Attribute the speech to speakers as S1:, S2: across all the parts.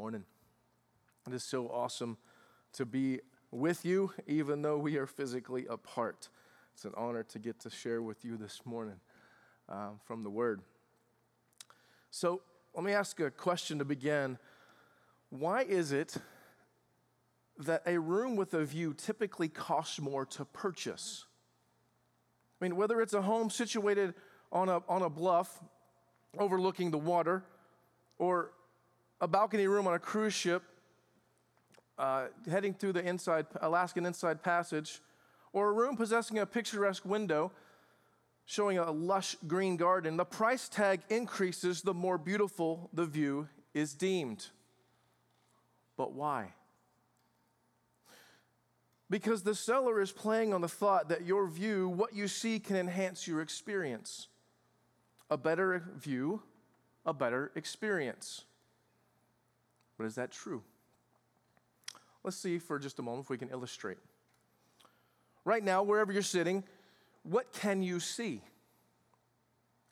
S1: morning. It is so awesome to be with you, even though we are physically apart. It's an honor to get to share with you this morning uh, from the Word. So, let me ask a question to begin. Why is it that a room with a view typically costs more to purchase? I mean, whether it's a home situated on a, on a bluff overlooking the water, or a balcony room on a cruise ship uh, heading through the inside Alaskan Inside Passage, or a room possessing a picturesque window showing a lush green garden, the price tag increases the more beautiful the view is deemed. But why? Because the seller is playing on the thought that your view, what you see, can enhance your experience. A better view, a better experience. But is that true? Let's see for just a moment if we can illustrate. Right now, wherever you're sitting, what can you see?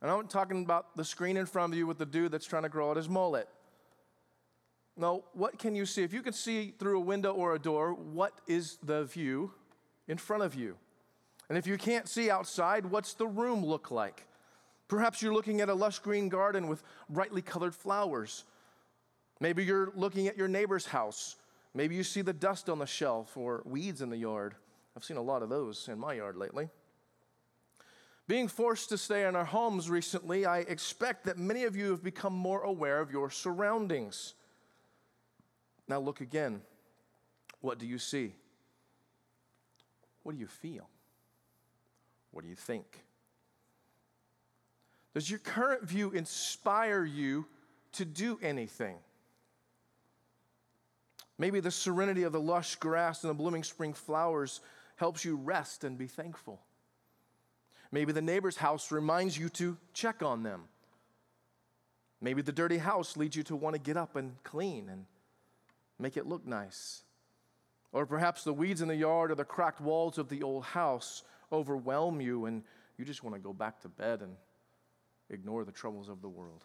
S1: And I'm not talking about the screen in front of you with the dude that's trying to grow out his mullet. No, what can you see? If you can see through a window or a door, what is the view in front of you? And if you can't see outside, what's the room look like? Perhaps you're looking at a lush green garden with brightly colored flowers. Maybe you're looking at your neighbor's house. Maybe you see the dust on the shelf or weeds in the yard. I've seen a lot of those in my yard lately. Being forced to stay in our homes recently, I expect that many of you have become more aware of your surroundings. Now, look again. What do you see? What do you feel? What do you think? Does your current view inspire you to do anything? Maybe the serenity of the lush grass and the blooming spring flowers helps you rest and be thankful. Maybe the neighbor's house reminds you to check on them. Maybe the dirty house leads you to want to get up and clean and make it look nice. Or perhaps the weeds in the yard or the cracked walls of the old house overwhelm you and you just want to go back to bed and ignore the troubles of the world.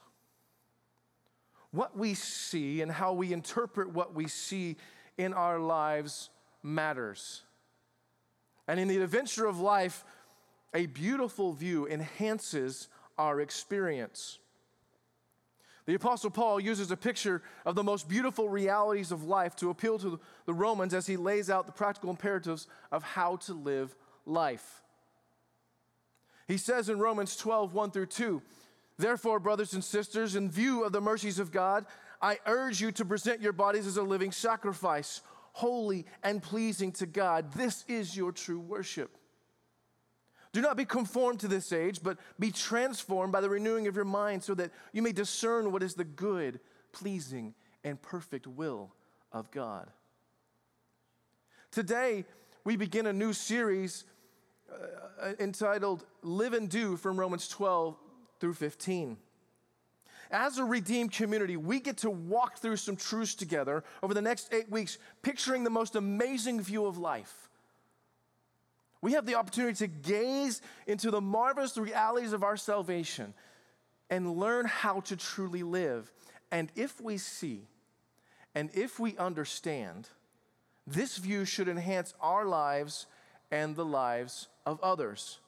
S1: What we see and how we interpret what we see in our lives matters. And in the adventure of life, a beautiful view enhances our experience. The Apostle Paul uses a picture of the most beautiful realities of life to appeal to the Romans as he lays out the practical imperatives of how to live life. He says in Romans 12, 1 through 2, Therefore, brothers and sisters, in view of the mercies of God, I urge you to present your bodies as a living sacrifice, holy and pleasing to God. This is your true worship. Do not be conformed to this age, but be transformed by the renewing of your mind so that you may discern what is the good, pleasing, and perfect will of God. Today, we begin a new series uh, entitled Live and Do from Romans 12 through 15. As a redeemed community, we get to walk through some truths together over the next eight weeks, picturing the most amazing view of life. We have the opportunity to gaze into the marvelous realities of our salvation and learn how to truly live. And if we see and if we understand, this view should enhance our lives and the lives of others.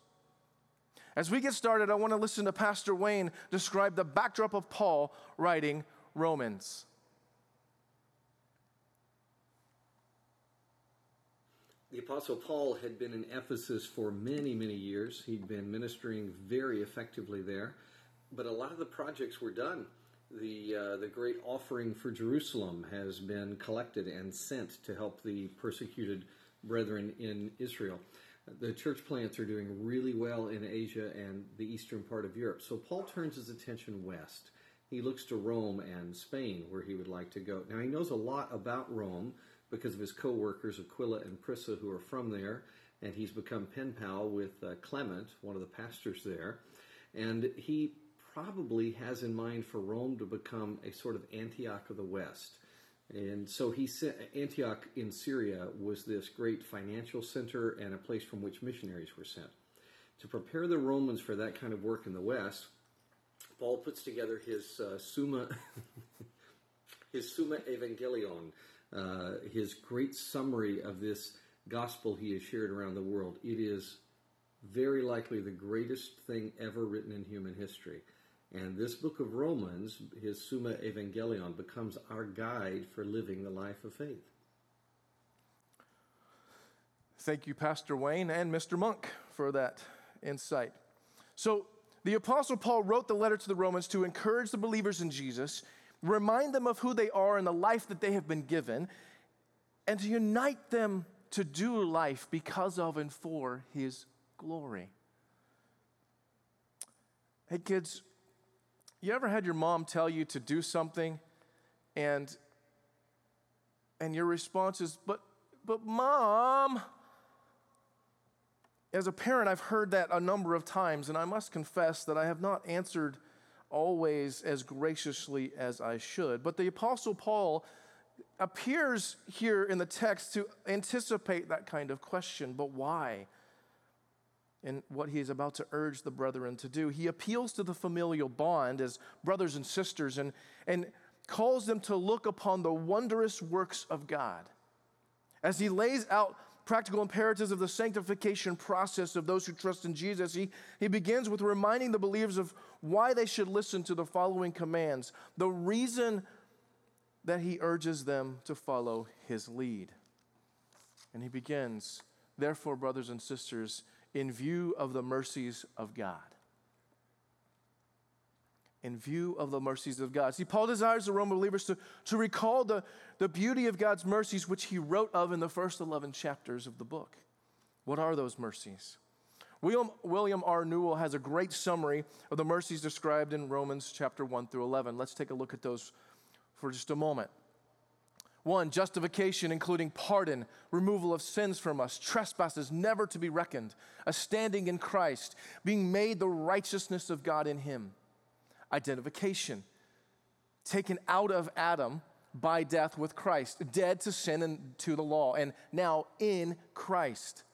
S1: As we get started, I want to listen to Pastor Wayne describe the backdrop of Paul writing Romans.
S2: The Apostle Paul had been in Ephesus for many, many years. He'd been ministering very effectively there, but a lot of the projects were done. The, uh, the great offering for Jerusalem has been collected and sent to help the persecuted brethren in Israel the church plants are doing really well in Asia and the eastern part of Europe. So Paul turns his attention west. He looks to Rome and Spain, where he would like to go. Now, he knows a lot about Rome because of his co workers, Aquila and Prisca, who are from there, and he's become pen pal with uh, Clement, one of the pastors there. And he probably has in mind for Rome to become a sort of Antioch of the West. And so he sent, Antioch in Syria was this great financial center and a place from which missionaries were sent. To prepare the Romans for that kind of work in the West, Paul puts together his uh, Summa, his Summa Evangelion, uh, his great summary of this gospel he has shared around the world. It is very likely the greatest thing ever written in human history. And this book of Romans, his Summa Evangelion, becomes our guide for living the life of faith.
S1: Thank you, Pastor Wayne and Mr. Monk, for that insight. So, the Apostle Paul wrote the letter to the Romans to encourage the believers in Jesus, remind them of who they are and the life that they have been given, and to unite them to do life because of and for his glory. Hey, kids, you ever had your mom tell you to do something and and your response is, but but mom, as a parent, I've heard that a number of times, and I must confess that I have not answered always as graciously as I should. But the Apostle Paul appears here in the text to anticipate that kind of question. But why? And what he is about to urge the brethren to do. He appeals to the familial bond as brothers and sisters and, and calls them to look upon the wondrous works of God. As he lays out practical imperatives of the sanctification process of those who trust in Jesus, he, he begins with reminding the believers of why they should listen to the following commands, the reason that he urges them to follow his lead. And he begins, therefore, brothers and sisters, in view of the mercies of God. In view of the mercies of God. See, Paul desires the Roman believers to, to recall the, the beauty of God's mercies, which he wrote of in the first 11 chapters of the book. What are those mercies? William, William R. Newell has a great summary of the mercies described in Romans chapter 1 through 11. Let's take a look at those for just a moment. One, justification, including pardon, removal of sins from us, trespasses never to be reckoned, a standing in Christ, being made the righteousness of God in Him. Identification, taken out of Adam by death with Christ, dead to sin and to the law, and now in Christ.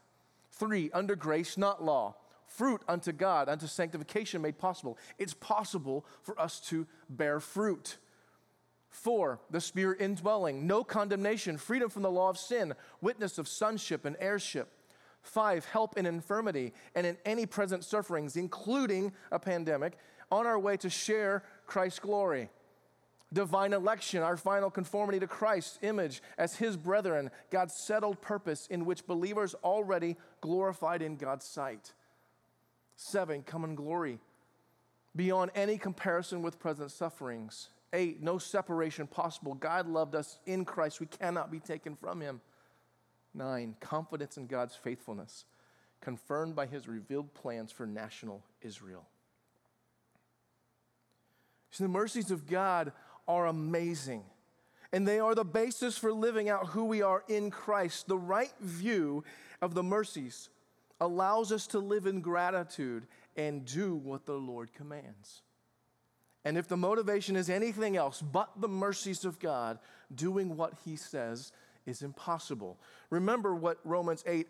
S1: Three, under grace, not law. Fruit unto God, unto sanctification made possible. It's possible for us to bear fruit. Four, the Spirit indwelling, no condemnation, freedom from the law of sin, witness of sonship and heirship. Five, help in infirmity and in any present sufferings, including a pandemic, on our way to share Christ's glory. Divine election, our final conformity to Christ's image as His brethren, God's settled purpose in which believers already glorified in God's sight. Seven, common glory, beyond any comparison with present sufferings. Eight, no separation possible. God loved us in Christ. We cannot be taken from him. Nine, confidence in God's faithfulness, confirmed by his revealed plans for national Israel. So the mercies of God are amazing, and they are the basis for living out who we are in Christ. The right view of the mercies allows us to live in gratitude and do what the Lord commands. And if the motivation is anything else but the mercies of God, doing what he says is impossible. Remember what Romans 8,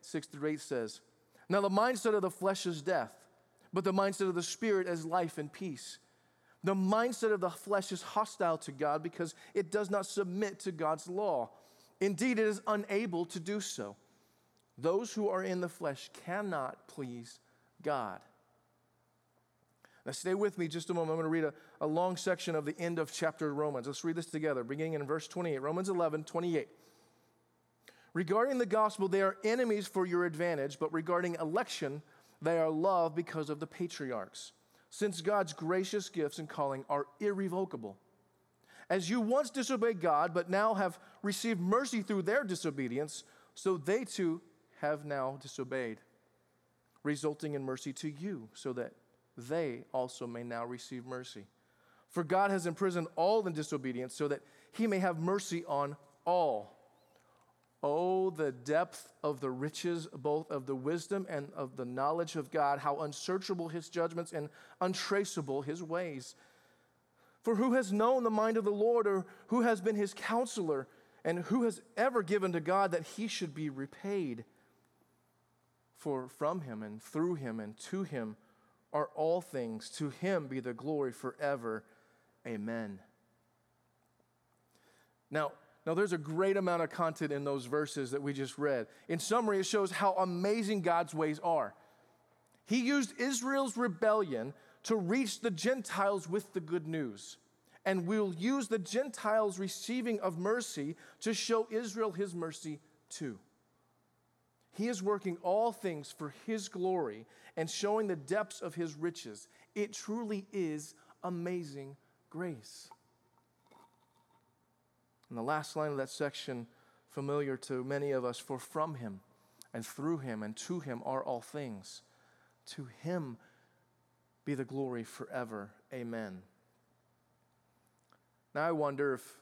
S1: 6 through 8 says. Now, the mindset of the flesh is death, but the mindset of the spirit is life and peace. The mindset of the flesh is hostile to God because it does not submit to God's law. Indeed, it is unable to do so. Those who are in the flesh cannot please God. Now, stay with me just a moment. I'm going to read a, a long section of the end of chapter Romans. Let's read this together, beginning in verse 28. Romans 11, 28. Regarding the gospel, they are enemies for your advantage, but regarding election, they are loved because of the patriarchs, since God's gracious gifts and calling are irrevocable. As you once disobeyed God, but now have received mercy through their disobedience, so they too have now disobeyed, resulting in mercy to you, so that they also may now receive mercy. For God has imprisoned all in disobedience so that he may have mercy on all. Oh, the depth of the riches, both of the wisdom and of the knowledge of God, how unsearchable his judgments and untraceable his ways. For who has known the mind of the Lord, or who has been his counselor, and who has ever given to God that he should be repaid? For from him and through him and to him, are all things. To him be the glory forever. Amen. Now, now there's a great amount of content in those verses that we just read. In summary, it shows how amazing God's ways are. He used Israel's rebellion to reach the Gentiles with the good news. And we'll use the Gentiles' receiving of mercy to show Israel his mercy too. He is working all things for his glory and showing the depths of his riches. It truly is amazing grace. And the last line of that section, familiar to many of us, for from him and through him and to him are all things. To him be the glory forever. Amen. Now I wonder if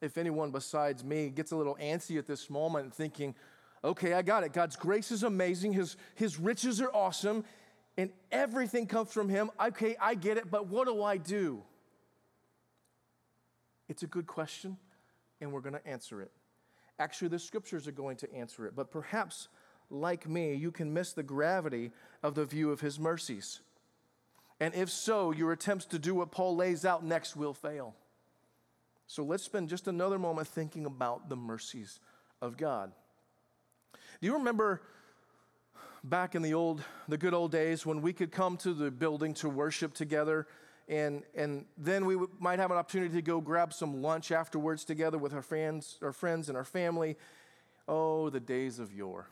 S1: if anyone besides me gets a little antsy at this moment thinking, okay, I got it. God's grace is amazing, His, His riches are awesome, and everything comes from Him. Okay, I get it, but what do I do? It's a good question, and we're going to answer it. Actually, the scriptures are going to answer it, but perhaps, like me, you can miss the gravity of the view of His mercies. And if so, your attempts to do what Paul lays out next will fail. So let's spend just another moment thinking about the mercies of God. Do you remember back in the old, the good old days when we could come to the building to worship together and, and then we might have an opportunity to go grab some lunch afterwards together with our friends, our friends and our family. Oh, the days of yore.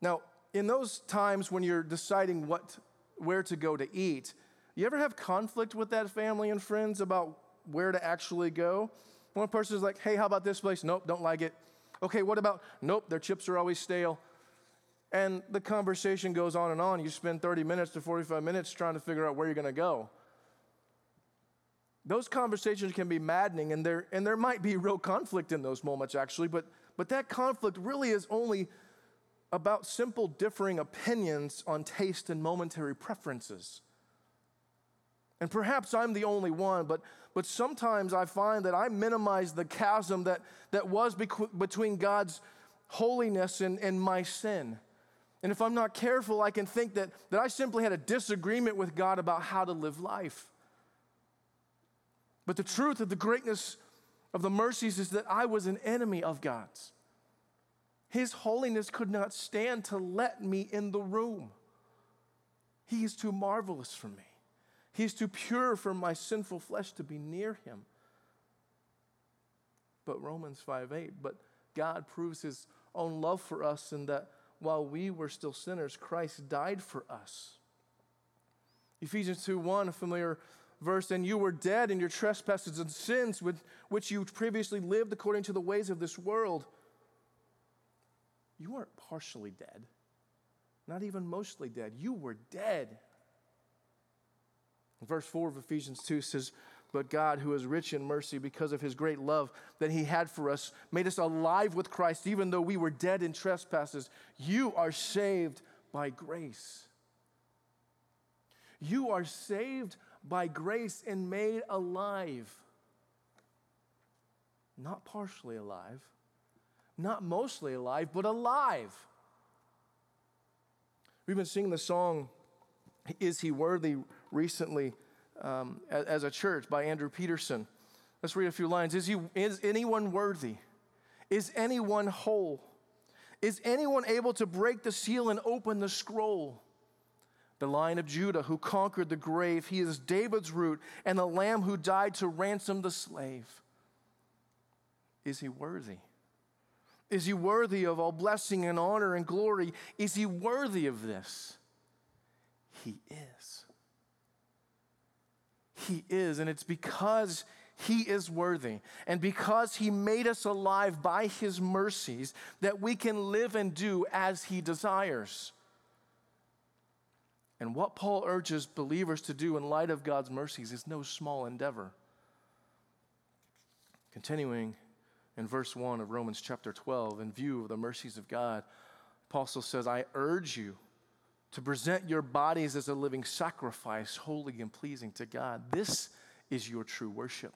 S1: Now, in those times when you're deciding what, where to go to eat, you ever have conflict with that family and friends about where to actually go? One person is like, hey, how about this place? Nope, don't like it. Okay, what about, nope, their chips are always stale. And the conversation goes on and on. You spend 30 minutes to 45 minutes trying to figure out where you're going to go. Those conversations can be maddening, and there, and there might be real conflict in those moments, actually, but, but that conflict really is only about simple differing opinions on taste and momentary preferences. And perhaps I'm the only one, but, but sometimes I find that I minimize the chasm that, that was between God's holiness and, and my sin. And if I'm not careful, I can think that, that I simply had a disagreement with God about how to live life. But the truth of the greatness of the mercies is that I was an enemy of God's. His holiness could not stand to let me in the room. He is too marvelous for me. He is too pure for my sinful flesh to be near him. But Romans 5 8, but God proves his own love for us in that while we were still sinners, Christ died for us. Ephesians 2 1, a familiar verse, and you were dead in your trespasses and sins, with which you previously lived according to the ways of this world you weren't partially dead, not even mostly dead. You were dead. Verse 4 of Ephesians 2 says, But God, who is rich in mercy because of his great love that he had for us, made us alive with Christ, even though we were dead in trespasses. You are saved by grace. You are saved by grace and made alive. Not partially alive, not mostly alive, but alive. We've been singing the song, Is He Worthy, recently um, as a church by Andrew Peterson. Let's read a few lines. Is, he, is anyone worthy? Is anyone whole? Is anyone able to break the seal and open the scroll? The lion of Judah who conquered the grave, he is David's root and the lamb who died to ransom the slave. Is he worthy? Is he worthy of all blessing and honor and glory? Is he worthy of this? He is. He is, and it's because he is worthy. And because He made us alive by His mercies, that we can live and do as He desires. And what Paul urges believers to do in light of God's mercies is no small endeavor. Continuing in verse 1 of Romans chapter 12, in view of the mercies of God, Apostle says, I urge you to present your bodies as a living sacrifice, holy and pleasing to God. This is your true worship.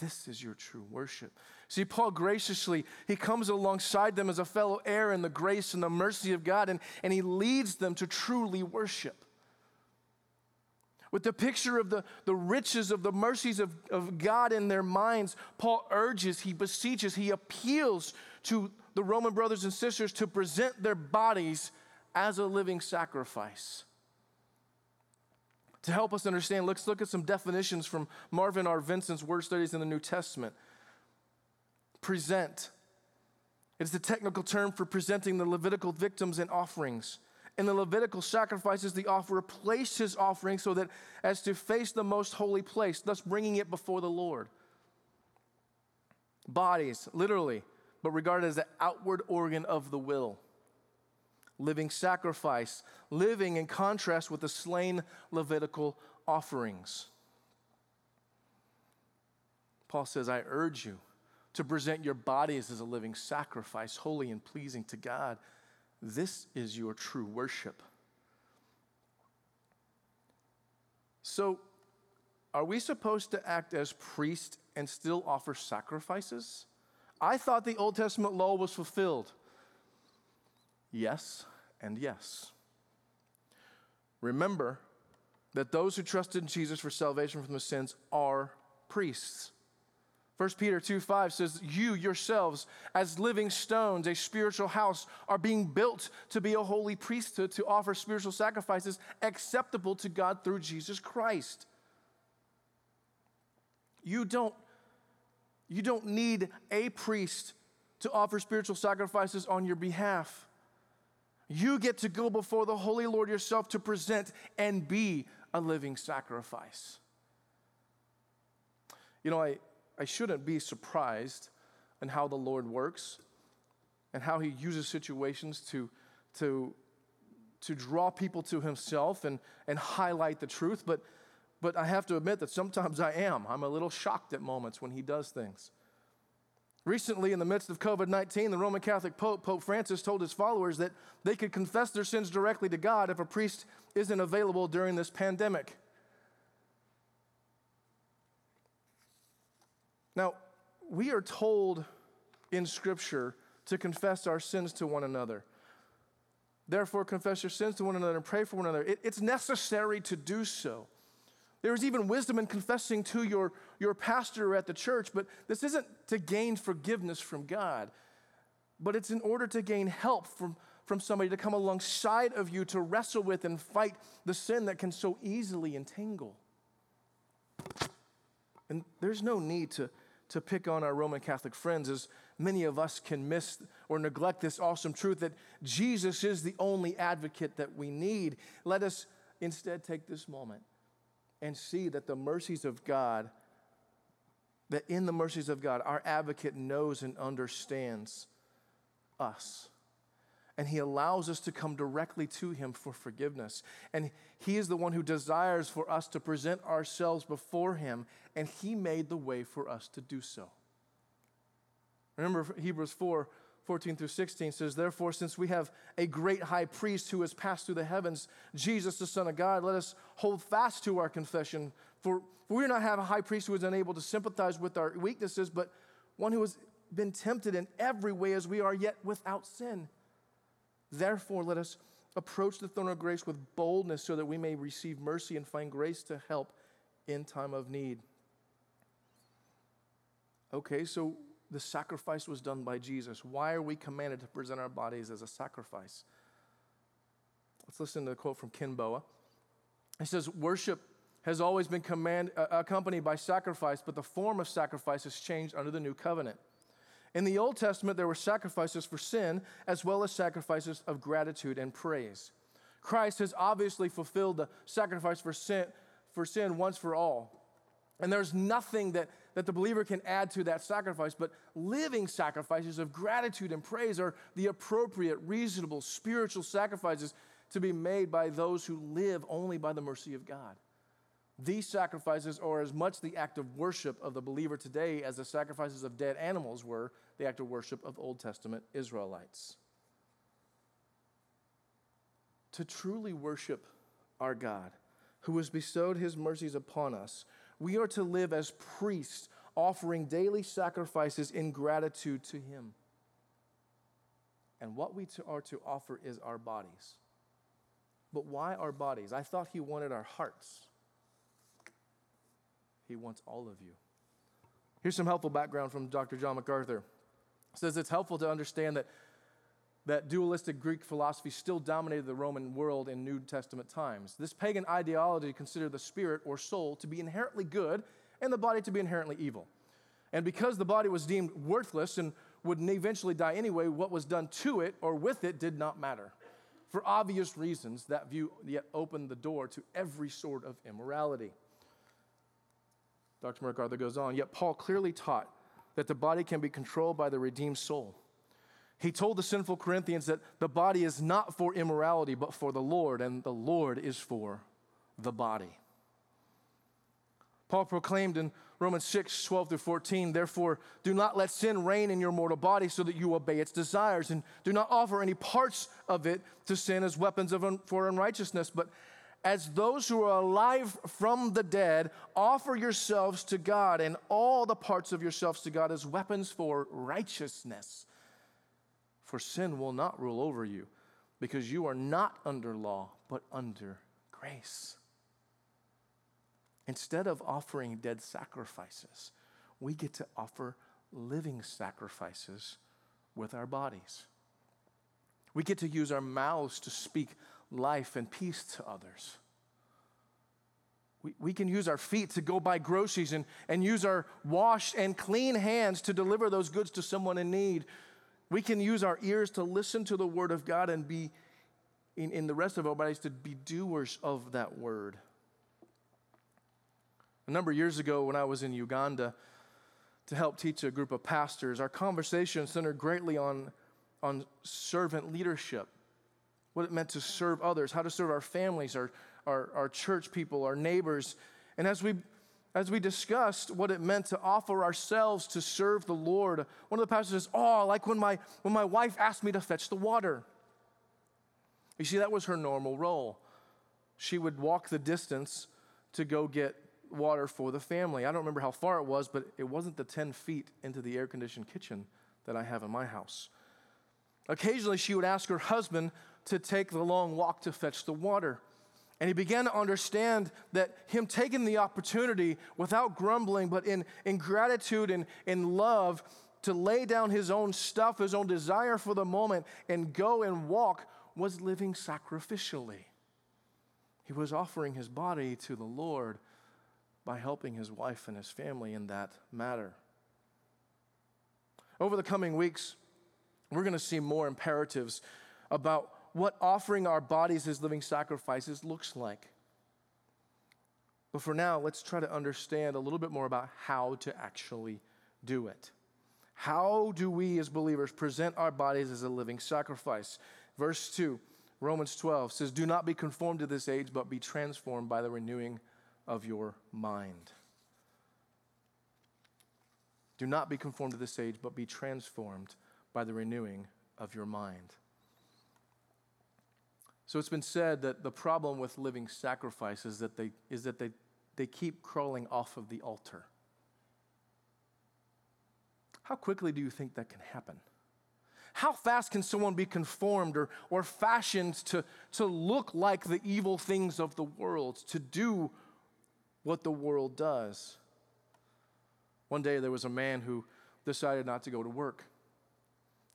S1: This is your true worship. See, Paul graciously, he comes alongside them as a fellow heir in the grace and the mercy of God, and, and he leads them to truly worship. With the picture of the, the riches of the mercies of, of God in their minds, Paul urges, he beseeches, he appeals to the Roman brothers and sisters to present their bodies as a living sacrifice. To help us understand, let's look at some definitions from Marvin R. Vincent's Word Studies in the New Testament. Present. It's the technical term for presenting the Levitical victims and offerings. In the Levitical sacrifices, the offerer placed his offering so that as to face the most holy place, thus bringing it before the Lord. Bodies, literally, but regarded as the outward organ of the will. Living sacrifice, living in contrast with the slain Levitical offerings. Paul says, I urge you to present your bodies as a living sacrifice, holy and pleasing to God. This is your true worship. So, are we supposed to act as priests and still offer sacrifices? I thought the Old Testament law was fulfilled. Yes, and yes. Remember that those who trusted in Jesus for salvation from their sins are priests. 1 Peter 2 5 says, You yourselves, as living stones, a spiritual house, are being built to be a holy priesthood to offer spiritual sacrifices acceptable to God through Jesus Christ. You don't, you don't need a priest to offer spiritual sacrifices on your behalf. You get to go before the Holy Lord yourself to present and be a living sacrifice. You know, I, I shouldn't be surprised in how the Lord works and how he uses situations to, to, to draw people to himself and, and highlight the truth. But, but I have to admit that sometimes I am. I'm a little shocked at moments when he does things. Recently, in the midst of COVID 19, the Roman Catholic Pope, Pope Francis, told his followers that they could confess their sins directly to God if a priest isn't available during this pandemic. Now, we are told in Scripture to confess our sins to one another. Therefore, confess your sins to one another and pray for one another. It, it's necessary to do so. There is even wisdom in confessing to your, your pastor at the church, but this isn't to gain forgiveness from God, but it's in order to gain help from, from somebody to come alongside of you to wrestle with and fight the sin that can so easily entangle. And there's no need to to pick on our Roman Catholic friends, as many of us can miss or neglect this awesome truth that Jesus is the only advocate that we need. Let us instead take this moment and see that the mercies of God, that in the mercies of God, our advocate knows and understands us and He allows us to come directly to Him for forgiveness. And He is the one who desires for us to present ourselves before Him, and He made the way for us to do so. Remember, Hebrews 4 14 through 16 says, Therefore, since we have a great high priest who has passed through the heavens, Jesus, the Son of God, let us hold fast to our confession. For, for we do not have a high priest who is unable to sympathize with our weaknesses, but one who has been tempted in every way as we are, yet without sin. Therefore, let us approach the throne of grace with boldness so that we may receive mercy and find grace to help in time of need. Okay, so the sacrifice was done by Jesus. Why are we commanded to present our bodies as a sacrifice? Let's listen to a quote from Ken Boa. He says, Worship has always been command, uh, accompanied by sacrifice, but the form of sacrifice has changed under the new covenant. In the Old Testament, there were sacrifices for sin as well as sacrifices of gratitude and praise. Christ has obviously fulfilled the sacrifice for sin, for sin once for all. And there's nothing that, that the believer can add to that sacrifice, but living sacrifices of gratitude and praise are the appropriate, reasonable, spiritual sacrifices to be made by those who live only by the mercy of God. These sacrifices are as much the act of worship of the believer today as the sacrifices of dead animals were the act of worship of Old Testament Israelites. To truly worship our God, who has bestowed his mercies upon us, we are to live as priests, offering daily sacrifices in gratitude to him. And what we are to offer is our bodies. But why our bodies? I thought he wanted our hearts. He wants all of you. Here's some helpful background from Dr. John MacArthur. Says it's helpful to understand that that dualistic Greek philosophy still dominated the Roman world in New Testament times. This pagan ideology considered the spirit or soul to be inherently good and the body to be inherently evil. And because the body was deemed worthless and would eventually die anyway, what was done to it or with it did not matter. For obvious reasons, that view yet opened the door to every sort of immorality. Dr. MacArthur goes on, yet Paul clearly taught that the body can be controlled by the redeemed soul. He told the sinful Corinthians that the body is not for immorality, but for the Lord, and the Lord is for the body. Paul proclaimed in Romans 6, 12 through 14, therefore, do not let sin reign in your mortal body so that you obey its desires, and do not offer any parts of it to sin as weapons of un- for unrighteousness, but as those who are alive from the dead, offer yourselves to God and all the parts of yourselves to God as weapons for righteousness. For sin will not rule over you, because you are not under law, but under grace. Instead of offering dead sacrifices, we get to offer living sacrifices with our bodies. We get to use our mouths to speak life and peace to others. We, we can use our feet to go buy groceries and, and use our washed and clean hands to deliver those goods to someone in need. We can use our ears to listen to the word of God and be, in, in the rest of our bodies, to be doers of that word. A number of years ago, when I was in Uganda to help teach a group of pastors, our conversation centered greatly on, on servant leadership what it meant to serve others, how to serve our families, our, our, our church people, our neighbors. And as we as we discussed what it meant to offer ourselves to serve the Lord, one of the pastors says, Oh, like when my, when my wife asked me to fetch the water. You see, that was her normal role. She would walk the distance to go get water for the family. I don't remember how far it was, but it wasn't the 10 feet into the air conditioned kitchen that I have in my house. Occasionally, she would ask her husband to take the long walk to fetch the water. And he began to understand that him taking the opportunity without grumbling, but in, in gratitude and in love, to lay down his own stuff, his own desire for the moment, and go and walk was living sacrificially. He was offering his body to the Lord by helping his wife and his family in that matter. Over the coming weeks, we're going to see more imperatives about what offering our bodies as living sacrifices looks like. But for now, let's try to understand a little bit more about how to actually do it. How do we as believers present our bodies as a living sacrifice? Verse 2, Romans 12 says, Do not be conformed to this age, but be transformed by the renewing of your mind. Do not be conformed to this age, but be transformed by the renewing of your mind. So it's been said that the problem with living sacrifices that they, is that they, they keep crawling off of the altar. How quickly do you think that can happen? How fast can someone be conformed or, or fashioned to, to look like the evil things of the world, to do what the world does? One day there was a man who decided not to go to work.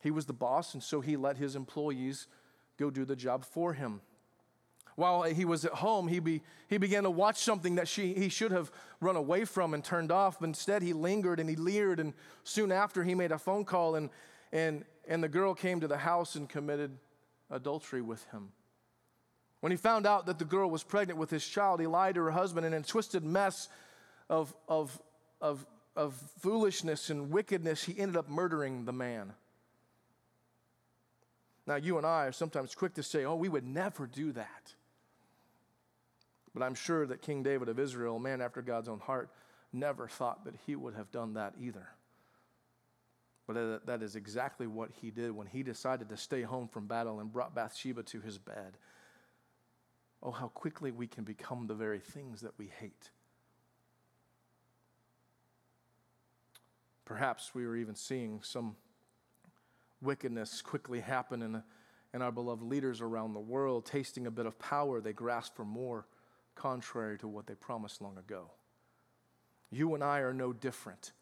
S1: He was the boss, and so he let his employees go do the job for him. While he was at home, he, be, he began to watch something that she, he should have run away from and turned off. Instead, he lingered and he leered, and soon after, he made a phone call, and, and, and the girl came to the house and committed adultery with him. When he found out that the girl was pregnant with his child, he lied to her husband, and in a twisted mess of, of, of, of foolishness and wickedness, he ended up murdering the man. Now, you and I are sometimes quick to say, oh, we would never do that. But I'm sure that King David of Israel, a man after God's own heart, never thought that he would have done that either. But that is exactly what he did when he decided to stay home from battle and brought Bathsheba to his bed. Oh, how quickly we can become the very things that we hate. Perhaps we were even seeing some wickedness quickly happen in, in our beloved leaders around the world. Tasting a bit of power, they grasp for more, contrary to what they promised long ago. You and I are no different.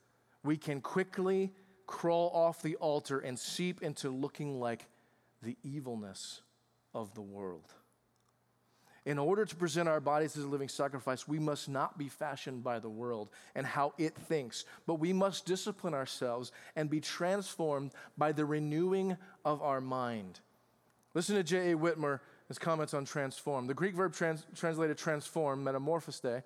S1: We can quickly crawl off the altar and seep into looking like the evilness of the world. In order to present our bodies as a living sacrifice, we must not be fashioned by the world and how it thinks, but we must discipline ourselves and be transformed by the renewing of our mind. Listen to J.A. Witmer, his comments on transform. The Greek verb trans- translated transform, metamorphose,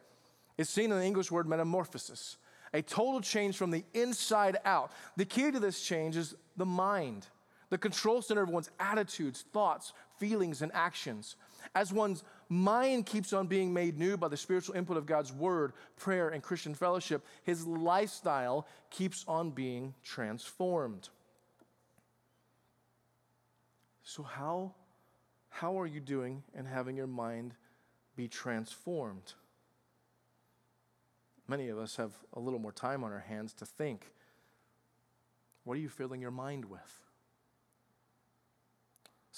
S1: is seen in the English word metamorphosis, a total change from the inside out. The key to this change is the mind, the control center of one's attitudes, thoughts, feelings, and actions. As one's mind keeps on being made new by the spiritual input of God's word, prayer, and Christian fellowship, his lifestyle keeps on being transformed. So, how, how are you doing in having your mind be transformed? Many of us have a little more time on our hands to think. What are you filling your mind with?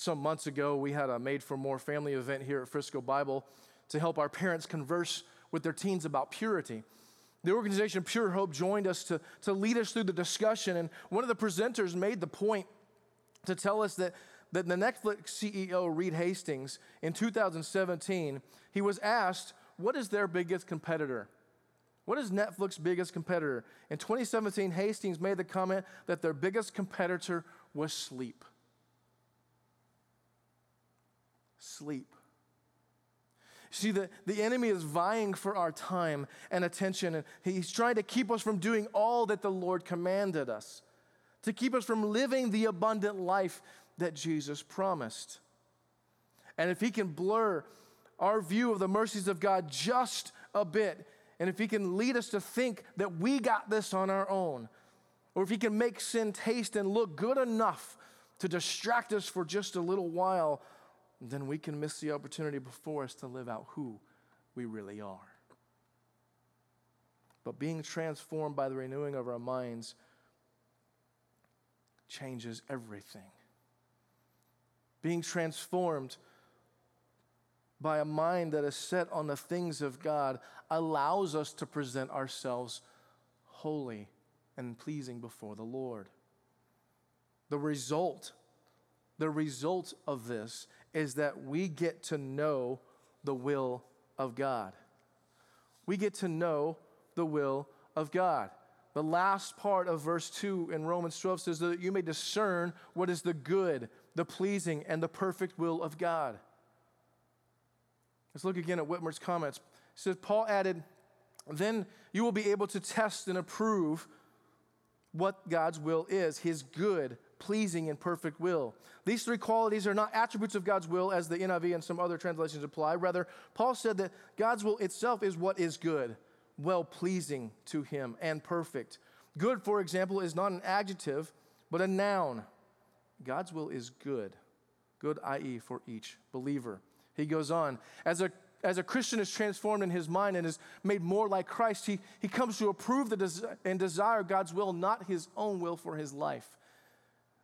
S1: Some months ago, we had a Made for More family event here at Frisco Bible to help our parents converse with their teens about purity. The organization Pure Hope joined us to, to lead us through the discussion, and one of the presenters made the point to tell us that, that the Netflix CEO, Reed Hastings, in 2017, he was asked, What is their biggest competitor? What is Netflix's biggest competitor? In 2017, Hastings made the comment that their biggest competitor was sleep. Sleep. See, the, the enemy is vying for our time and attention, and he's trying to keep us from doing all that the Lord commanded us, to keep us from living the abundant life that Jesus promised. And if he can blur our view of the mercies of God just a bit, and if he can lead us to think that we got this on our own, or if he can make sin taste and look good enough to distract us for just a little while, then we can miss the opportunity before us to live out who we really are. But being transformed by the renewing of our minds changes everything. Being transformed by a mind that is set on the things of God allows us to present ourselves holy and pleasing before the Lord. The result, the result of this is that we get to know the will of God. We get to know the will of God. The last part of verse 2 in Romans 12 says that you may discern what is the good, the pleasing, and the perfect will of God. Let's look again at Witmer's comments. It says, Paul added, Then you will be able to test and approve what God's will is, his good, pleasing, and perfect will. These three qualities are not attributes of God's will, as the NIV and some other translations apply. Rather, Paul said that God's will itself is what is good, well pleasing to him, and perfect. Good, for example, is not an adjective, but a noun. God's will is good. Good, i.e., for each believer. He goes on, as a as a Christian is transformed in his mind and is made more like Christ, he, he comes to approve the des- and desire God's will, not his own will for his life.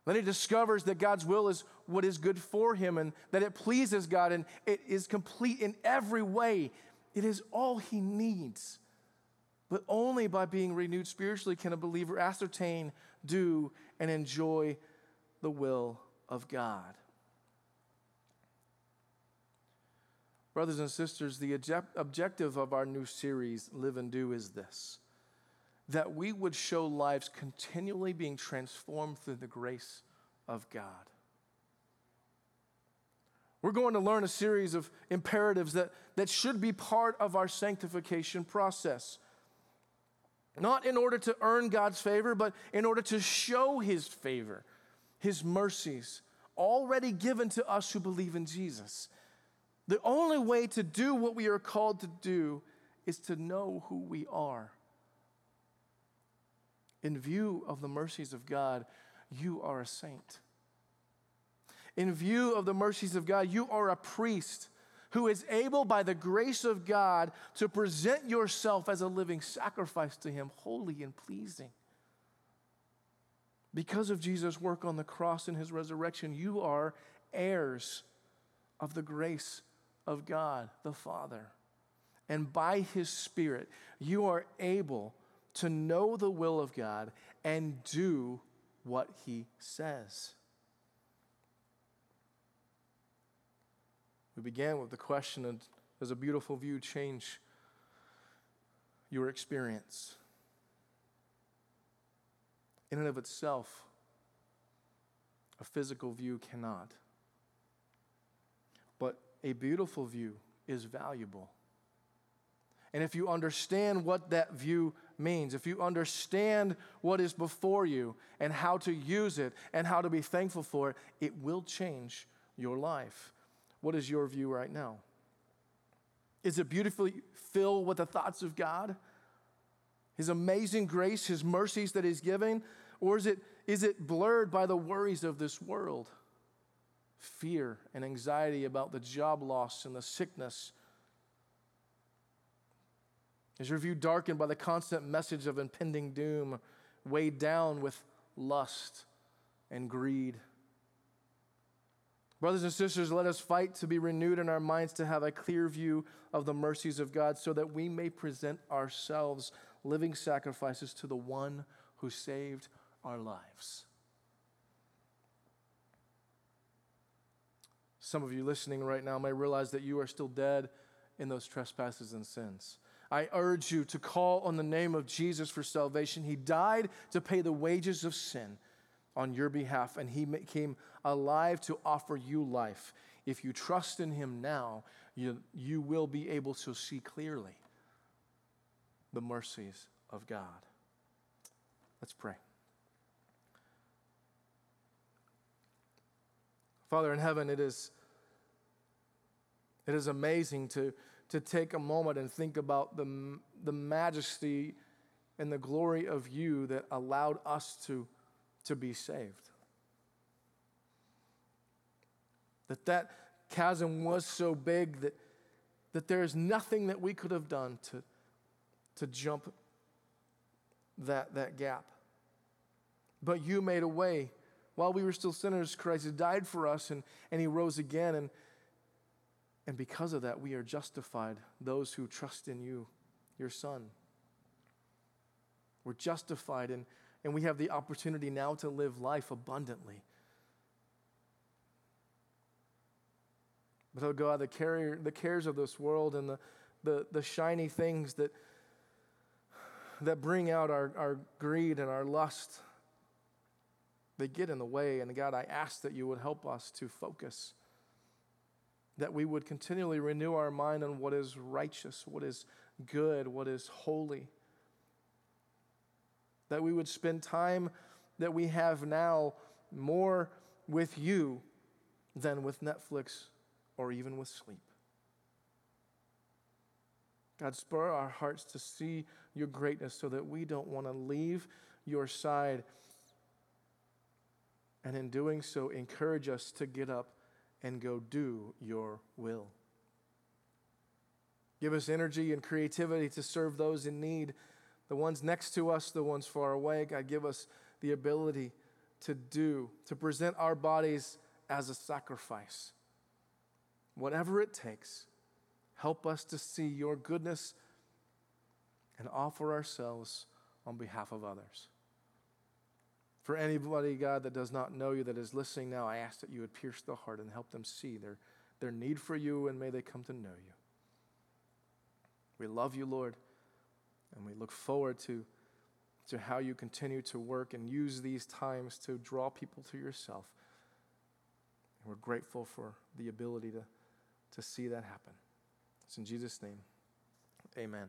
S1: Then he discovers that God's will is what is good for him and that it pleases God and it is complete in every way. It is all he needs. But only by being renewed spiritually can a believer ascertain, do, and enjoy the will of God. Brothers and sisters, the objective of our new series, Live and Do, is this that we would show lives continually being transformed through the grace of God. We're going to learn a series of imperatives that, that should be part of our sanctification process. Not in order to earn God's favor, but in order to show His favor, His mercies, already given to us who believe in Jesus. The only way to do what we are called to do is to know who we are in view of the mercies of God, you are a saint. In view of the mercies of God, you are a priest who is able, by the grace of God, to present yourself as a living sacrifice to Him, holy and pleasing. Because of Jesus' work on the cross and His resurrection, you are heirs of the grace of God the Father. and by His Spirit, you are able to know the will of God and do what He says. We began with the question of Does a beautiful view change your experience? In and of itself, a physical view cannot. But a beautiful view is valuable. And if you understand what that view means, if you understand what is before you and how to use it and how to be thankful for it, it will change your life. What is your view right now? Is it beautifully filled with the thoughts of God? His amazing grace, His mercies that He's giving? Or is it, is it blurred by the worries of this world? Fear and anxiety about the job loss and the sickness is your view darkened by the constant message of impending doom, weighed down with lust and greed? Brothers and sisters, let us fight to be renewed in our minds to have a clear view of the mercies of God so that we may present ourselves living sacrifices to the one who saved our lives. Some of you listening right now may realize that you are still dead in those trespasses and sins. I urge you to call on the name of Jesus for salvation. He died to pay the wages of sin on your behalf, and He came alive to offer you life. If you trust in Him now, you, you will be able to see clearly the mercies of God. Let's pray. Father in heaven, it is, it is amazing to to take a moment and think about the, the majesty and the glory of you that allowed us to, to be saved. That that chasm was so big that, that there is nothing that we could have done to, to jump that, that gap. But you made a way. While we were still sinners, Christ died for us and, and he rose again. And, and because of that, we are justified, those who trust in you, your Son. We're justified, and, and we have the opportunity now to live life abundantly. But oh God, the, carrier, the cares of this world and the, the, the shiny things that, that bring out our, our greed and our lust, they get in the way. And God, I ask that you would help us to focus that we would continually renew our mind on what is righteous, what is good, what is holy. That we would spend time that we have now more with you than with Netflix or even with sleep. God, spur our hearts to see your greatness so that we don't want to leave your side. And in doing so, encourage us to get up and go do your will. Give us energy and creativity to serve those in need, the ones next to us, the ones far away. God, give us the ability to do, to present our bodies as a sacrifice. Whatever it takes, help us to see your goodness and offer ourselves on behalf of others. For anybody, God, that does not know you, that is listening now, I ask that you would pierce the heart and help them see their, their need for you, and may they come to know you. We love you, Lord, and we look forward to, to how you continue to work and use these times to draw people to yourself. And we're grateful for the ability to, to see that happen. It's in Jesus' name. Amen.